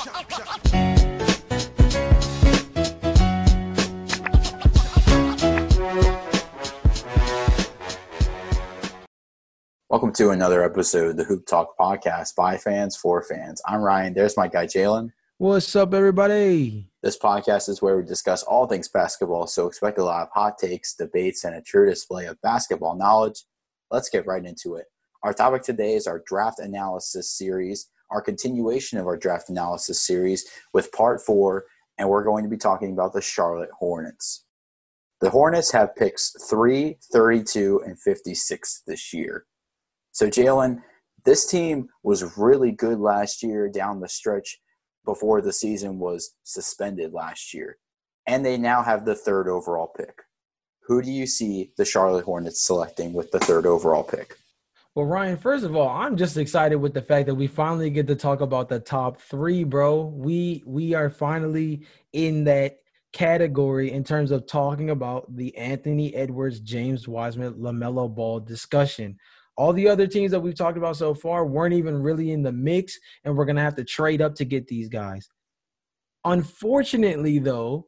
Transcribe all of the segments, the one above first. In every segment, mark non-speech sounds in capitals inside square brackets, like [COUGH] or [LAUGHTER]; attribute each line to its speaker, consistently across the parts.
Speaker 1: Welcome to another episode of the Hoop Talk podcast by fans for fans. I'm Ryan. There's my guy Jalen.
Speaker 2: What's up, everybody?
Speaker 1: This podcast is where we discuss all things basketball, so expect a lot of hot takes, debates, and a true display of basketball knowledge. Let's get right into it. Our topic today is our draft analysis series, our continuation of our draft analysis series with part four, and we're going to be talking about the Charlotte Hornets. The Hornets have picks 3, 32, and 56 this year. So, Jalen, this team was really good last year down the stretch before the season was suspended last year. And they now have the third overall pick. Who do you see the Charlotte Hornets selecting with the third overall pick?
Speaker 2: Well, Ryan, first of all, I'm just excited with the fact that we finally get to talk about the top three, bro. We we are finally in that category in terms of talking about the Anthony Edwards, James Wiseman, LaMelo Ball discussion. All the other teams that we've talked about so far weren't even really in the mix, and we're gonna have to trade up to get these guys. Unfortunately, though,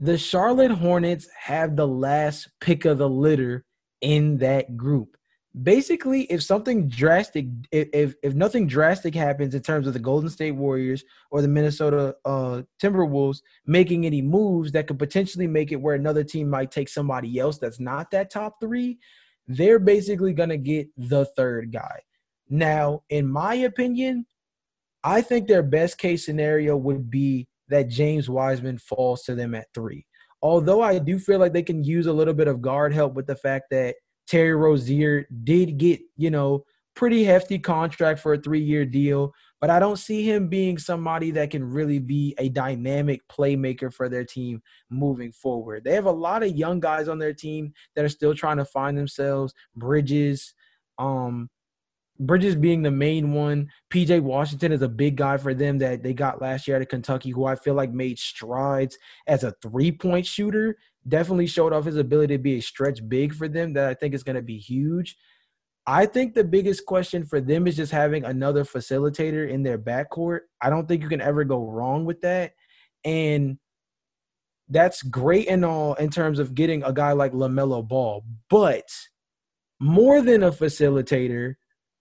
Speaker 2: the Charlotte Hornets have the last pick of the litter in that group. Basically, if something drastic, if if nothing drastic happens in terms of the Golden State Warriors or the Minnesota uh, Timberwolves making any moves that could potentially make it where another team might take somebody else that's not that top three, they're basically going to get the third guy. Now, in my opinion, I think their best case scenario would be that James Wiseman falls to them at three. Although I do feel like they can use a little bit of guard help with the fact that Terry Rozier did get, you know, pretty hefty contract for a three year deal, but I don't see him being somebody that can really be a dynamic playmaker for their team moving forward. They have a lot of young guys on their team that are still trying to find themselves. Bridges, um, Bridges being the main one. PJ Washington is a big guy for them that they got last year at Kentucky, who I feel like made strides as a three point shooter. Definitely showed off his ability to be a stretch big for them that I think is going to be huge. I think the biggest question for them is just having another facilitator in their backcourt. I don't think you can ever go wrong with that. And that's great and all in terms of getting a guy like LaMelo Ball. But more than a facilitator,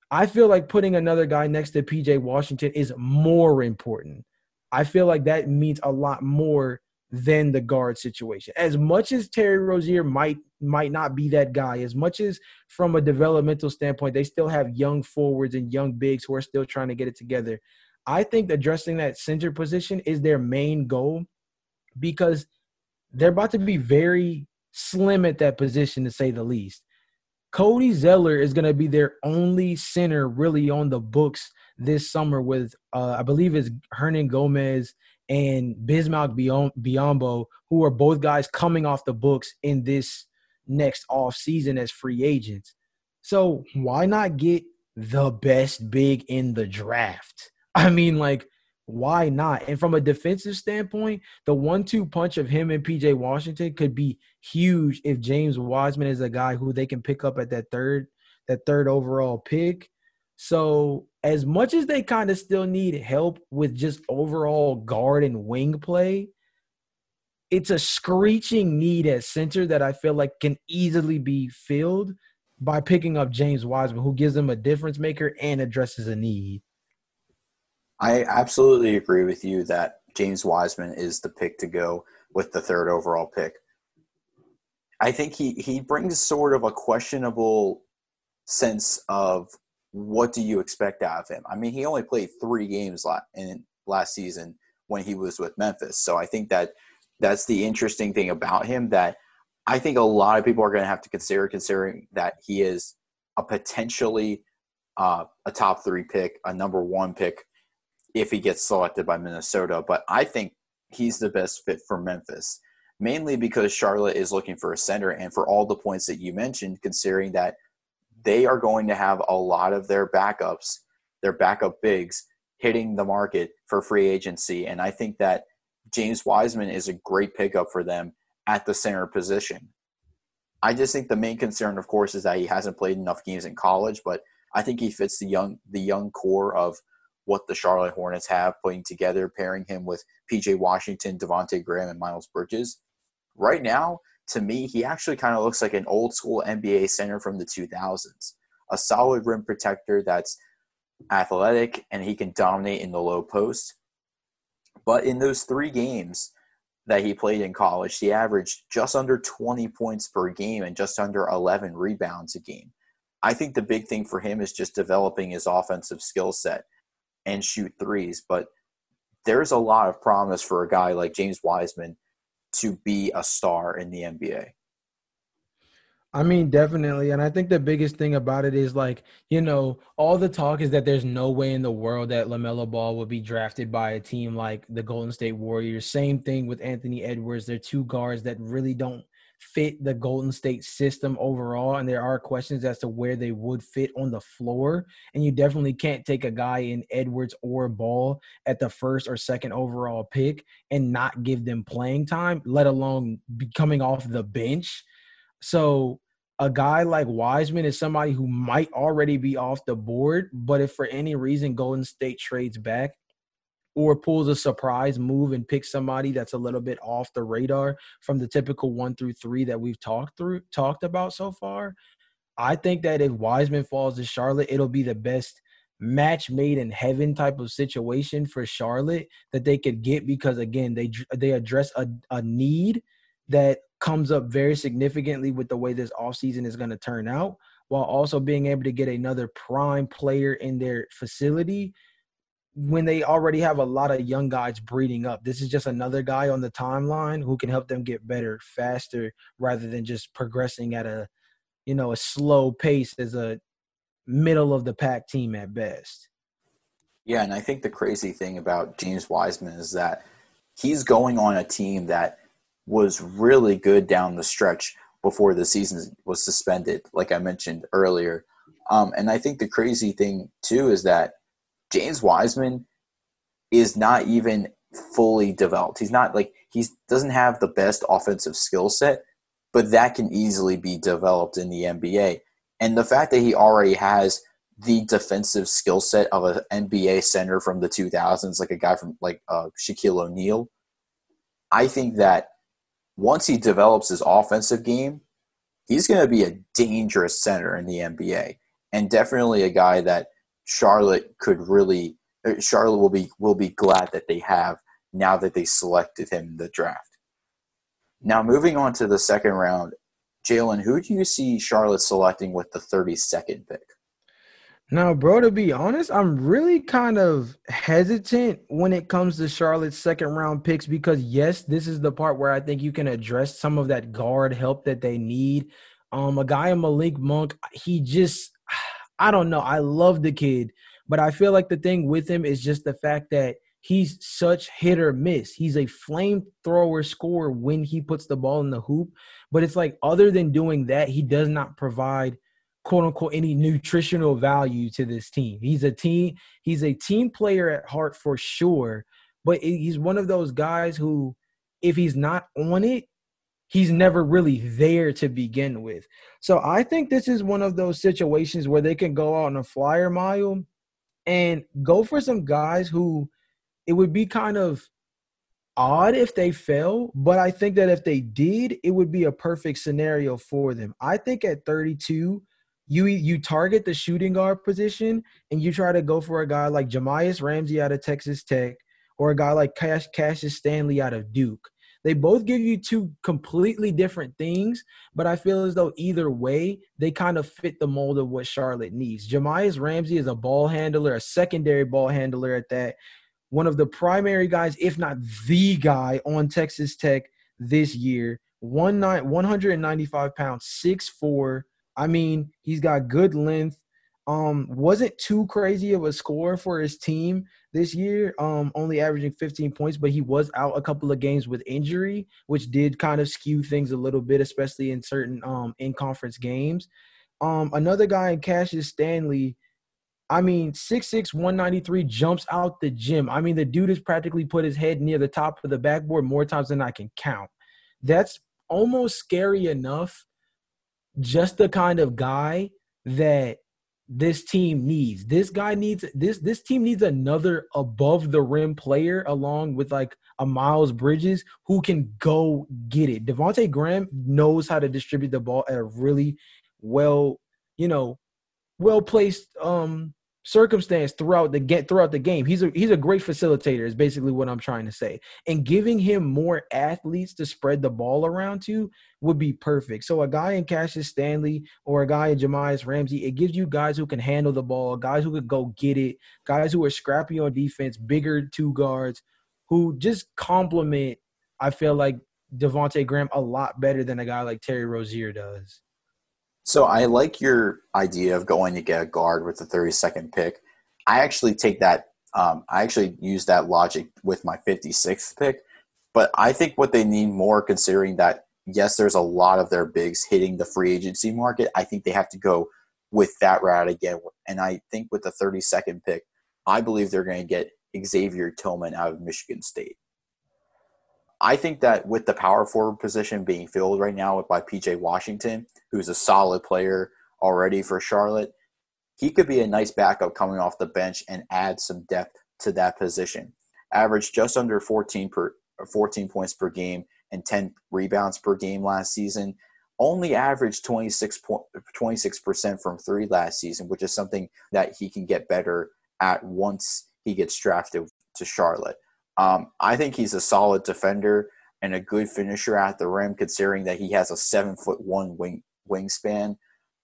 Speaker 2: I feel like putting another guy next to PJ Washington is more important. I feel like that means a lot more than the guard situation. As much as Terry Rozier might might not be that guy, as much as from a developmental standpoint, they still have young forwards and young bigs who are still trying to get it together. I think addressing that center position is their main goal because they're about to be very slim at that position to say the least. Cody Zeller is going to be their only center really on the books this summer with, uh, I believe it's Hernangomez and Bismack Biyombo, who are both guys coming off the books in this next off season as free agents. So why not get the best big in the draft? [LAUGHS] I mean, like, why not? And from a defensive standpoint, the one-two punch of him and PJ Washington could be huge if James Wiseman is a guy who they can pick up at that third, that third overall pick. So as much as they kind of still need help with just overall guard and wing play, it's a screeching need at center that I feel like can easily be filled by picking up James Wiseman, who gives them a difference maker and addresses a need.
Speaker 1: I absolutely agree with you that James Wiseman is the pick to go with the third overall pick. I think he he brings sort of a questionable sense of what do you expect out of him. I mean, he only played three games in last season when he was with Memphis, so I think that that's the interesting thing about him that I think a lot of people are going to have to consider, considering that he is a potentially uh, a top three pick, a number one pick if he gets selected by Minnesota. But I think he's the best fit for Memphis, mainly because Charlotte is looking for a center, and for all the points that you mentioned, considering that they are going to have a lot of their backups, their backup bigs, hitting the market for free agency. And I think that James Wiseman is a great pickup for them at the center position. I just think the main concern, of course, is that he hasn't played enough games in college, but I think he fits the young the young core of what the Charlotte Hornets have putting together, pairing him with PJ Washington, Devonte Graham, and Miles Bridges. Right now, to me, he actually kind of looks like an old school NBA center from the 2000s. A solid rim protector that's athletic and he can dominate in the low post. But in those three games that he played in college, he averaged just under 20 points per game and just under 11 rebounds a game. I think the big thing for him is just developing his offensive skill set and shoot threes. But there's a lot of promise for a guy like James Wiseman to be a star in the NBA.
Speaker 2: I mean, definitely. And I think the biggest thing about it is like, you know, all the talk is that there's no way in the world that LaMelo Ball would be drafted by a team like the Golden State Warriors. Same thing with Anthony Edwards. They're two guards that really don't fit the Golden State system overall. And there are questions as to where they would fit on the floor. And you definitely can't take a guy in Edwards or Ball at the first or second overall pick and not give them playing time, let alone coming off the bench. So a guy like Wiseman is somebody who might already be off the board, but if for any reason Golden State trades back or pulls a surprise move and picks somebody that's a little bit off the radar from the typical one through three that we've talked through talked about so far, I think that if Wiseman falls to Charlotte, it'll be the best match made in heaven type of situation for Charlotte that they could get because again they they address a, a need that comes up very significantly with the way this offseason is going to turn out, while also being able to get another prime player in their facility when they already have a lot of young guys breeding up. This is just another guy on the timeline who can help them get better faster rather than just progressing at a you know a slow pace as a middle of the pack team at best.
Speaker 1: Yeah, and I think the crazy thing about James Wiseman is that he's going on a team that was really good down the stretch before the season was suspended, like I mentioned earlier. Um, and I think the crazy thing too is that James Wiseman is not even fully developed. He's not like he doesn't have the best offensive skill set, but that can easily be developed in the NBA. And the fact that he already has the defensive skill set of an NBA center from the 2000s, like a guy from like uh, Shaquille O'Neal, I think that once he develops his offensive game, he's going to be a dangerous center in the NBA, and definitely a guy that Charlotte could really. Uh, Charlotte will be will be glad that they have now that they selected him in the draft. Now, moving on to the second round, Jalen, who do you see Charlotte selecting with the 32nd pick?
Speaker 2: Now, bro, to be honest, I'm really kind of hesitant when it comes to Charlotte's second round picks because, yes, this is the part where I think you can address some of that guard help that they need. Um, a guy in Malik Monk, he just, I don't know. I love the kid, but I feel like the thing with him is just the fact that he's such hit or miss. He's a flamethrower scorer when he puts the ball in the hoop, but it's like other than doing that, he does not provide quote unquote any nutritional value to this team. He's a team he's a team player at heart for sure, but he's one of those guys who if he's not on it, he's never really there to begin with. So I think this is one of those situations where they can go out on a flyer mile and go for some guys who it would be kind of odd if they fell, but I think that if they did, it would be a perfect scenario for them. I think at 32, you you target the shooting guard position and you try to go for a guy like Jahmi'us Ramsey out of Texas Tech or a guy like Cash Cassius Stanley out of Duke. They both give you two completely different things, but I feel as though either way, they kind of fit the mold of what Charlotte needs. Jahmi'us Ramsey is a ball handler, a secondary ball handler at that. One of the primary guys, if not the guy on Texas Tech this year. One nine, 195 pounds, six four I mean, he's got good length. Um, wasn't too crazy of a score for his team this year. Um, only averaging 15 points, but he was out a couple of games with injury, which did kind of skew things a little bit, especially in certain um in conference games. Um, another guy in Cassius Stanley. I mean, 6'6, 193 jumps out the gym. I mean, the dude has practically put his head near the top of the backboard more times than I can count. That's almost scary enough just the kind of guy that this team needs. This guy needs this this team needs another above the rim player along with like a Miles Bridges who can go get it. Devonte Graham knows how to distribute the ball at a really well, you know, well placed um circumstance throughout the get throughout the game. He's a he's a great facilitator is basically what I'm trying to say. And giving him more athletes to spread the ball around to would be perfect. So a guy in Cassius Stanley or a guy in Jahmi'us Ramsey, it gives you guys who can handle the ball, guys who could go get it, guys who are scrappy on defense, bigger two guards who just complement I feel like Devonte Graham a lot better than a guy like Terry Rozier does.
Speaker 1: So I like your idea of going to get a guard with the 32nd pick. I actually take that. Um, I actually use that logic with my 56th pick, but I think what they need more, considering that yes, there's a lot of their bigs hitting the free agency market. I think they have to go with that route again. And I think with the 32nd pick, I believe they're going to get Xavier Tillman out of Michigan State. I think that with the power forward position being filled right now by PJ Washington, who's a solid player already for Charlotte, he could be a nice backup coming off the bench and add some depth to that position. Averaged just under 14 per 14 points per game and 10 rebounds per game last season. Only averaged 26 26% from three last season, which is something that he can get better at once he gets drafted to Charlotte. Um, I think he's a solid defender and a good finisher at the rim, considering that he has a seven foot one wing wingspan.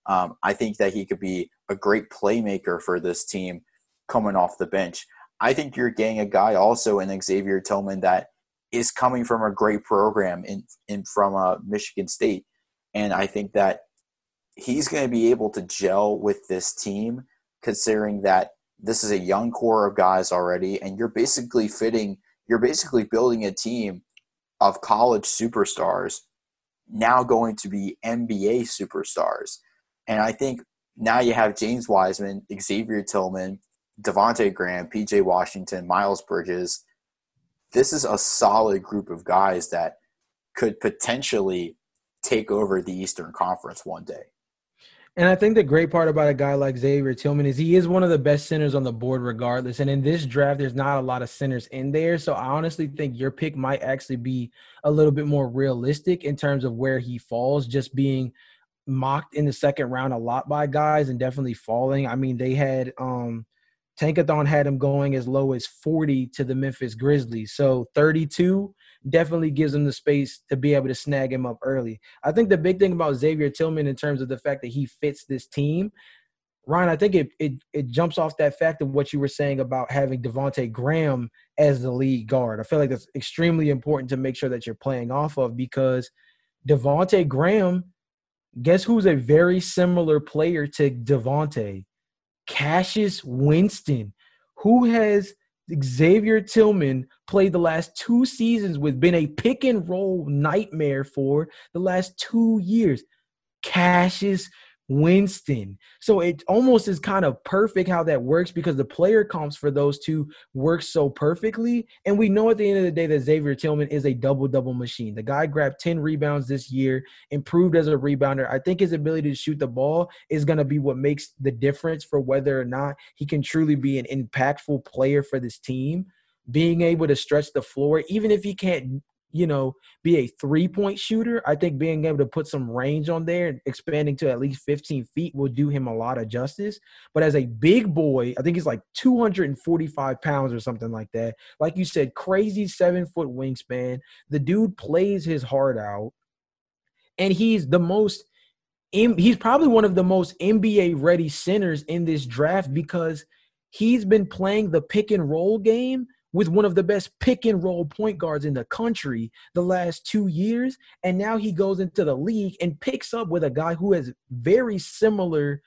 Speaker 1: Um, I think that he could be a great playmaker for this team coming off the bench. I think you're getting a guy also in Xavier Tillman that is coming from a great program in, in from uh, Michigan State, and I think that he's going to be able to gel with this team, considering that this is a young core of guys already, and you're basically fitting, you're basically building a team of college superstars now going to be NBA superstars. And I think now you have James Wiseman, Xavier Tillman, Devonte Graham, PJ Washington, Miles Bridges. This is a solid group of guys that could potentially take over the Eastern Conference one day.
Speaker 2: And I think the great part about a guy like Xavier Tillman is he is one of the best centers on the board, regardless. And in this draft, there's not a lot of centers in there. So I honestly think your pick might actually be a little bit more realistic in terms of where he falls, just being mocked in the second round a lot by guys and definitely falling. I mean, they had um Tankathon had him going as low as 40 to the Memphis Grizzlies. So 32 definitely gives him the space to be able to snag him up early. I think the big thing about Xavier Tillman in terms of the fact that he fits this team, Ryan, I think it it, it jumps off that fact of what you were saying about having Devonte Graham as the lead guard. I feel like that's extremely important to make sure that you're playing off of because Devonte Graham, guess who's a very similar player to Devonte? Cassius Winston, who has Xavier Tillman played the last two seasons with been a pick and roll nightmare for the last two years. Cassius Winston. So it almost is kind of perfect how that works because the player comps for those two work so perfectly. And we know at the end of the day that Xavier Tillman is a double double machine. The guy grabbed 10 rebounds this year, improved as a rebounder. I think his ability to shoot the ball is going to be what makes the difference for whether or not he can truly be an impactful player for this team being able to stretch the floor, even if he can't you know, be a three point shooter, I think being able to put some range on there and expanding to at least 15 feet will do him a lot of justice. But as a big boy, I think he's like 245 pounds or something like that. Like you said, crazy seven foot wingspan. The dude plays his heart out. And he's the most, he's probably one of the most NBA ready centers in this draft because he's been playing the pick and roll game with one of the best pick and roll point guards in the country the last two years. And now he goes into the league and picks up with a guy who has very similar,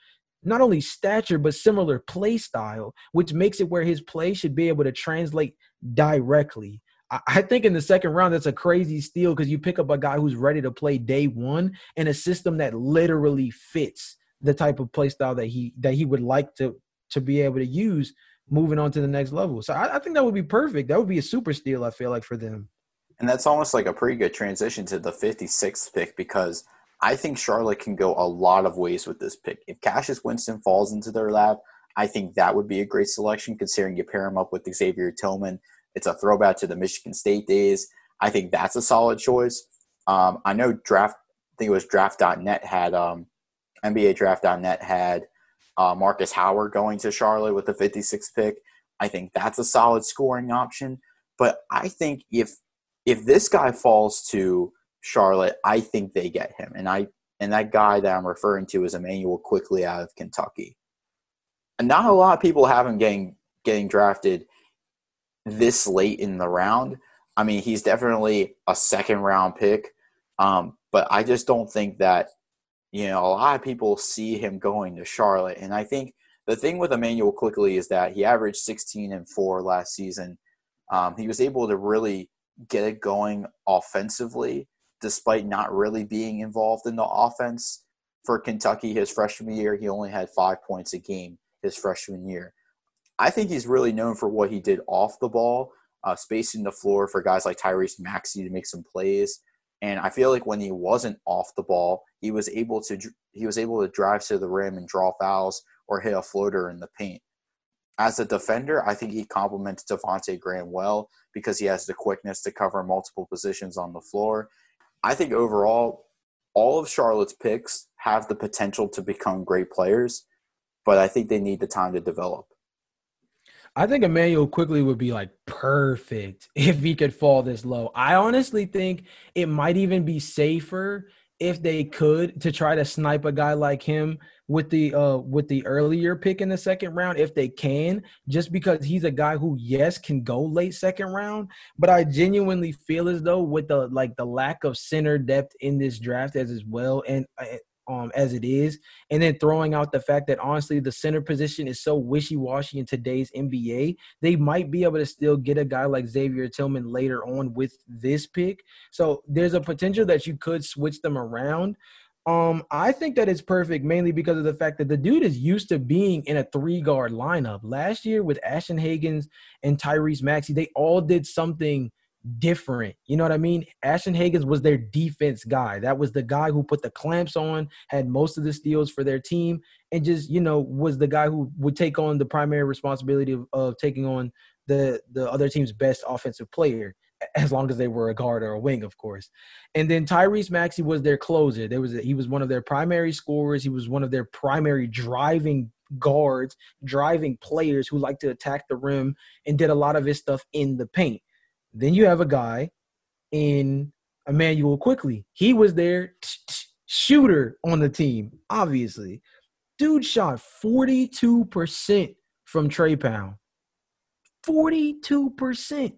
Speaker 2: not only stature, but similar play style, which makes it where his play should be able to translate directly. I think in the second round, that's a crazy steal because you pick up a guy who's ready to play day one in a system that literally fits the type of play style that he that he would like to to be able to use moving on to the next level. So I, I, think that would be perfect. That would be a super steal. I feel like for them.
Speaker 1: And that's almost like a pretty good transition to the 56th pick because I think Charlotte can go a lot of ways with this pick. If Cassius Winston falls into their lap, I think that would be a great selection considering you pair him up with Xavier Tillman. It's a throwback to the Michigan State days. I think that's a solid choice. Um, I know draft, I think it was draft.net had, um, NBA draft.net had uh, Marcus Howard going to Charlotte with the 56th pick. I think that's a solid scoring option. But I think if if this guy falls to Charlotte, I think they get him. And I and that guy that I'm referring to is Immanuel Quickley out of Kentucky. And not a lot of people have him getting getting drafted this late in the round. I mean, he's definitely a second round pick, um, but I just don't think that you know a lot of people see him going to Charlotte. And I think the thing with Immanuel Quickley is that he averaged 16 and four last season. Um, he was able to really get it going offensively despite not really being involved in the offense. For Kentucky, his freshman year, he only had five points a game his freshman year. I think he's really known for what he did off the ball, uh, spacing the floor for guys like Tyrese Maxey to make some plays. And I feel like when he wasn't off the ball, he was able to he was able to drive to the rim and draw fouls or hit a floater in the paint. As a defender, I think he complements Devonte Graham well because he has the quickness to cover multiple positions on the floor I think overall, all of Charlotte's picks have the potential to become great players, but I think they need the time to develop.
Speaker 2: I think Immanuel Quickley would be like perfect [LAUGHS] if he could fall this low. I honestly think it might even be safer if they could to try to snipe a guy like him with the uh with the earlier pick in the second round if they can just because he's a guy who yes can go late second round but i genuinely feel as though with the like the lack of center depth in this draft as as well and uh, um, as it is, and then throwing out the fact that honestly the center position is so wishy-washy in today's NBA, they might be able to still get a guy like Xavier Tillman later on with this pick. So there's a potential that you could switch them around. Um, I think that it's perfect mainly because of the fact that the dude is used to being in a three guard lineup. Last year with Ashton Hagans and Tyrese Maxey, they all did something different. You know what I mean? Ashton Hagans was their defense guy. That was the guy who put the clamps on, had most of the steals for their team, and just, you know, was the guy who would take on the primary responsibility of, of taking on the the other team's best offensive player as long as they were a guard or a wing, of course. And then Tyrese Maxey was their closer. There was a, he was one of their primary scorers. He was one of their primary driving guards, driving players who like to attack the rim and did a lot of his stuff in the paint. Then you have a guy in Immanuel Quickley. He was their shooter on the team, obviously. Dude shot 42% from Trey Pound. 42%.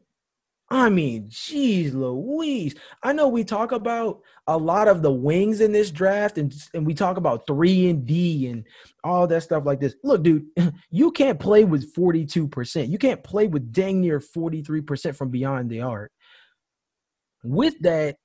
Speaker 2: I mean, geez, Louise. I know we talk about a lot of the wings in this draft, and, and we talk about three and D and all that stuff like this. Look, dude, [LAUGHS] you can't play with 42%. You can't play with dang near 43% from beyond the arc. With that,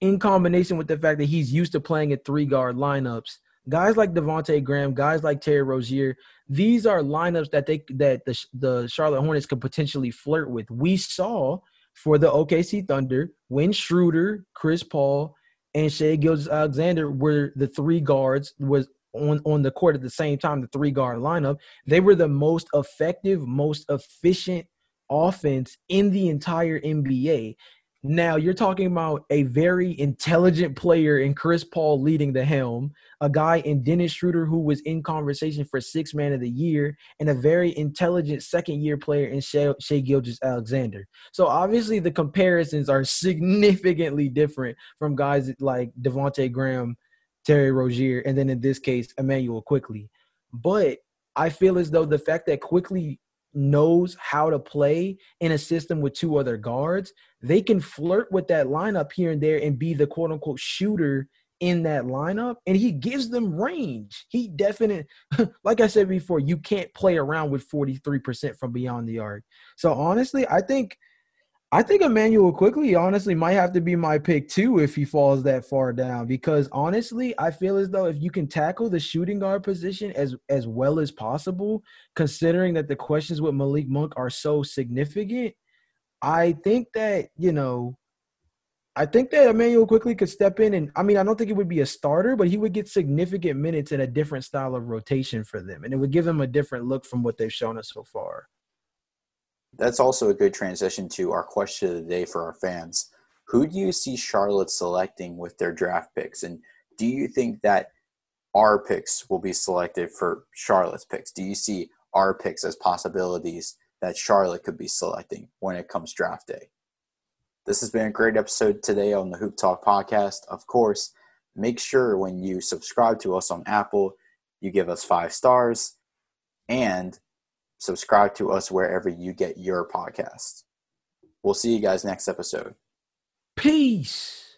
Speaker 2: in combination with the fact that he's used to playing at three guard lineups, guys like Devonte Graham, guys like Terry Rozier, these are lineups that they that the the Charlotte Hornets could potentially flirt with. We saw for the OKC Thunder when Schroeder, Chris Paul, and Shai Gilgeous-Alexander were the three guards was on, on the court at the same time, the three guard lineup. They were the most effective, most efficient offense in the entire NBA. Now you're talking about a very intelligent player in Chris Paul leading the helm, a guy in Dennis Schroeder who was in conversation for six man of the year, and a very intelligent second year player in Shai, Shai Gilgeous-Alexander. So obviously the comparisons are [LAUGHS] significantly different from guys like Devonte Graham, Terry Rozier, and then in this case Immanuel Quickley. But I feel as though the fact that Quickley knows how to play in a system with two other guards, they can flirt with that lineup here and there and be the quote unquote shooter in that lineup. And he gives them range. He definitely, [LAUGHS] like I said before, you can't play around with 43% from beyond the arc. So honestly, I think I think Immanuel Quickley, honestly might have to be my pick too if he falls that far down because honestly I feel as though if you can tackle the shooting guard position as as well as possible considering that the questions with Malik Monk are so significant I think that you know I think that Immanuel Quickley could step in, and I mean, I don't think it would be a starter, but he would get significant minutes in a different style of rotation for them, and it would give them a different look from what they've shown us so far.
Speaker 1: That's also a good transition to our question of the day for our fans. Who do you see Charlotte selecting with their draft picks, and do you think that our picks will be selected for Charlotte's picks? Do you see our picks as possibilities that Charlotte could be selecting when it comes draft day? This has been a great episode today on the Hoop Talk podcast. Of course, make sure when you subscribe to us on Apple, you give us five stars and subscribe to us wherever you get your podcasts. We'll see you guys next episode.
Speaker 2: Peace.